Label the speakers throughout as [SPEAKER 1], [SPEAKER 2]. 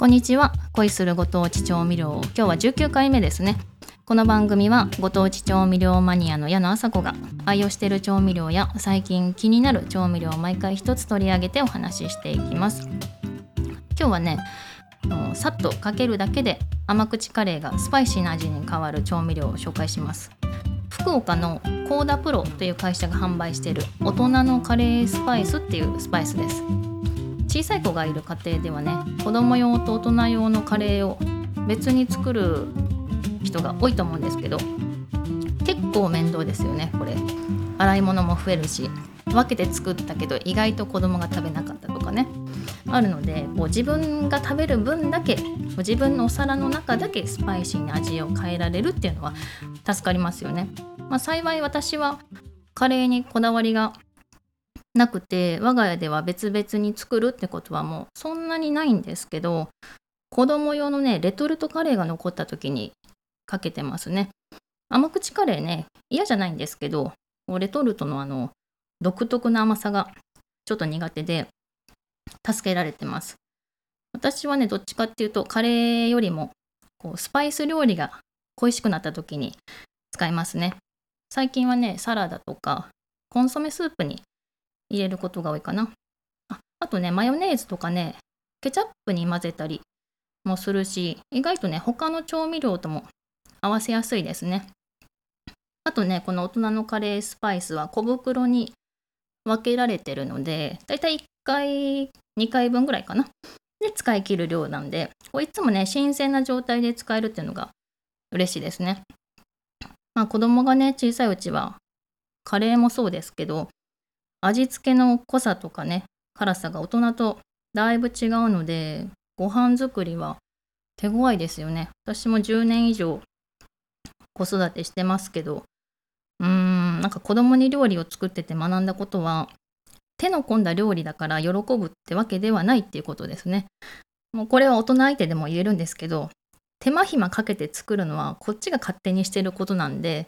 [SPEAKER 1] こんにちは。恋するご当地調味料今日は19回目ですね。この番組はご当地調味料マニアの矢野麻子が愛用している調味料や最近気になる調味料を毎回一つ取り上げてお話ししていきます。今日はねさっとかけるだけで甘口カレーがスパイシーな味に変わる調味料を紹介します。福岡のコーダプロという会社が販売している大人のカレースパイスっていうスパイスです。小さい子がいる家庭ではね子供用と大人用のカレーを別に作る人が多いと思うんですけど結構面倒ですよねこれ。洗い物も増えるし分けて作ったけど意外と子供が食べなかったとかねあるのでこう自分が食べる分だけ自分のお皿の中だけスパイシーに味を変えられるっていうのは助かりますよね、まあ、幸い私はカレーにこだわりがなくて我が家では別々に作るってことはもうそんなにないんですけど子供用のねレトルトカレーが残った時にかけてますね。甘口カレーね嫌じゃないんですけどレトルトのあの独特な甘さがちょっと苦手で助けられてます。私はねどっちかっていうとカレーよりもこうスパイス料理が恋しくなった時に使いますね。最近はねサラダとかコンソメスープに入れることが多いかな。ああとね、マヨネーズとかね、ケチャップに混ぜたりもするし、意外とね、他の調味料とも合わせやすいですね。あとね、この大人のカレースパイスは小袋に分けられてるので、だいたい1回、2回分ぐらいかな。で、使い切る量なんで、こいつもね、新鮮な状態で使えるっていうのが嬉しいですね。まあ子供がね、小さいうちは、カレーもそうですけど、味付けの濃さとかね辛さが大人とだいぶ違うのでご飯作りは手強いですよね。私も10年以上子育てしてますけどうーんなんか子供に料理を作ってて学んだことは手の込んだ料理だから喜ぶってわけではないっていうことですね。もうこれは大人相手でも言えるんですけど手間暇かけて作るのはこっちが勝手にしてることなんで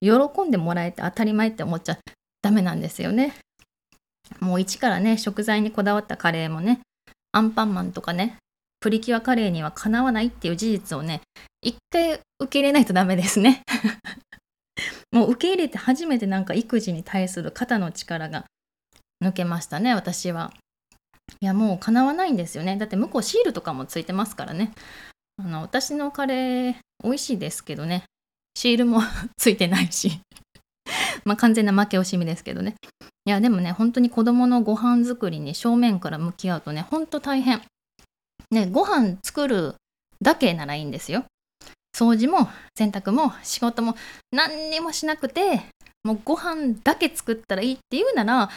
[SPEAKER 1] 喜んでもらえて当たり前って思っちゃダメなんですよね。もう一からね、食材にこだわったカレーもね、アンパンマンとかね、プリキュアカレーにはかなわないっていう事実をね、一回受け入れないとダメですね。もう受け入れて初めてなんか育児に対する肩の力が抜けましたね、私は。いや、もうかなわないんですよね。だって向こうシールとかもついてますからね。あの私のカレー美味しいですけどね、シールも ついてないしまあ完全な負け惜しみですけどね。いやでもね、本当に子供のご飯作りに正面から向き合うとね、ほんと大変。ね、ご飯作るだけならいいんですよ。掃除も洗濯も仕事も何にもしなくて、もうご飯だけ作ったらいいっていうなら、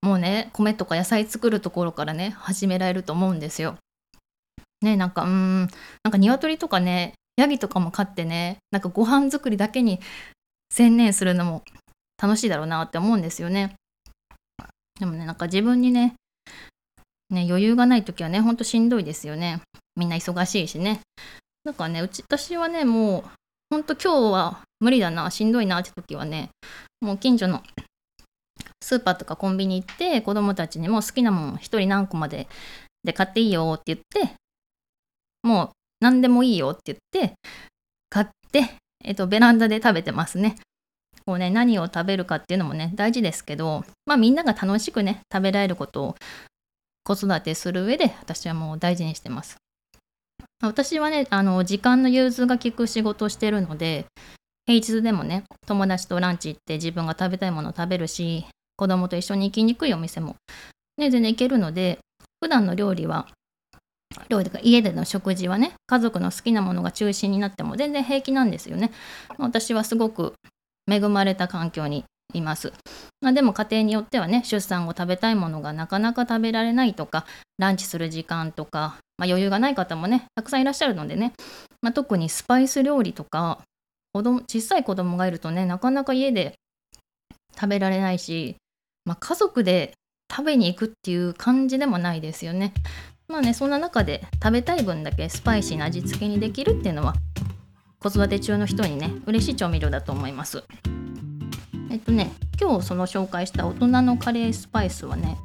[SPEAKER 1] もうね、米とか野菜作るところからね、始められると思うんですよ。ね、なんか、うーん、なんか鶏とかね、ヤギとかも飼ってね、なんかご飯作りだけに専念するのも楽しいだろうなって思うんですよね。でもね、なんか自分にね、ね余裕がない時はね、ほんとしんどいですよね。みんな忙しいしね。だからね、うち、私はね、もう、ほんと今日は無理だな、しんどいなって時はね、もう近所のスーパーとかコンビニ行って子供たちにも好きなもん1人何個までで買っていいよって言ってもう何でもいいよって言って買ってえっと、ベランダで食べてますね。こうね、何を食べるかっていうのもね、大事ですけど、まあみんなが楽しくね、食べられることを子育てする上で、私はもう大事にしてます。私はね、あの、時間の融通が利く仕事をしてるので、平日でもね、友達とランチ行って自分が食べたいものを食べるし、子供と一緒に行きにくいお店も、ね、全然行けるので、普段の料理は料理とか家での食事はね家族の好きなものが中心になっても全然平気なんですよね私はすごく恵まれた環境にいます、まあ、でも家庭によってはね出産後食べたいものがなかなか食べられないとかランチする時間とか、まあ、余裕がない方もねたくさんいらっしゃるのでね、まあ、特にスパイス料理とか子供小さい子供がいるとねなかなか家で食べられないし、まあ、家族で食べに行くっていう感じでもないですよね。まあねそんな中で食べたい分だけスパイシーな味付けにできるっていうのは子育て中の人にね嬉しい調味料だと思います。えっとね今日その紹介した大人のカレースパイスはね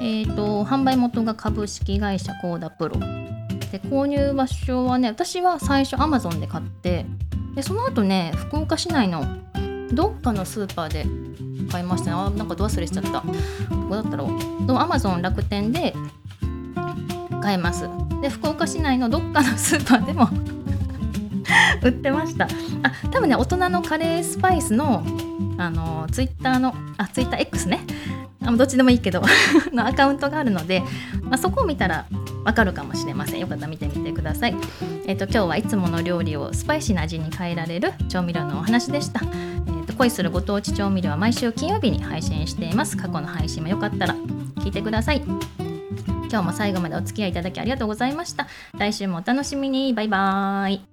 [SPEAKER 1] えっ、ー、と販売元が株式会社コーダプロ。で購入場所はね私は最初 Amazon で買ってでその後ね福岡市内のどっかのスーパーで買いましたね。あなんかど忘れしちゃった。どこだったろう。でも Amazon 楽天で買えます。で福岡市内のどっかのスーパーでも売ってました。あ多分ね大人のカレースパイスのあのツイッターのあツイッター X ね。あどっちでもいいけど のアカウントがあるので、まあ、そこを見たらわかるかもしれません。よかったら見てみてください。えっ、ー、と今日はいつもの料理をスパイシーな味に変えられる調味料のお話でした。えーと恋するご当地調味料は毎週金曜日に配信しています。過去の配信もよかったら聞いてください。今日も最後までお付き合いいただきありがとうございました。来週もお楽しみに。バイバーイ。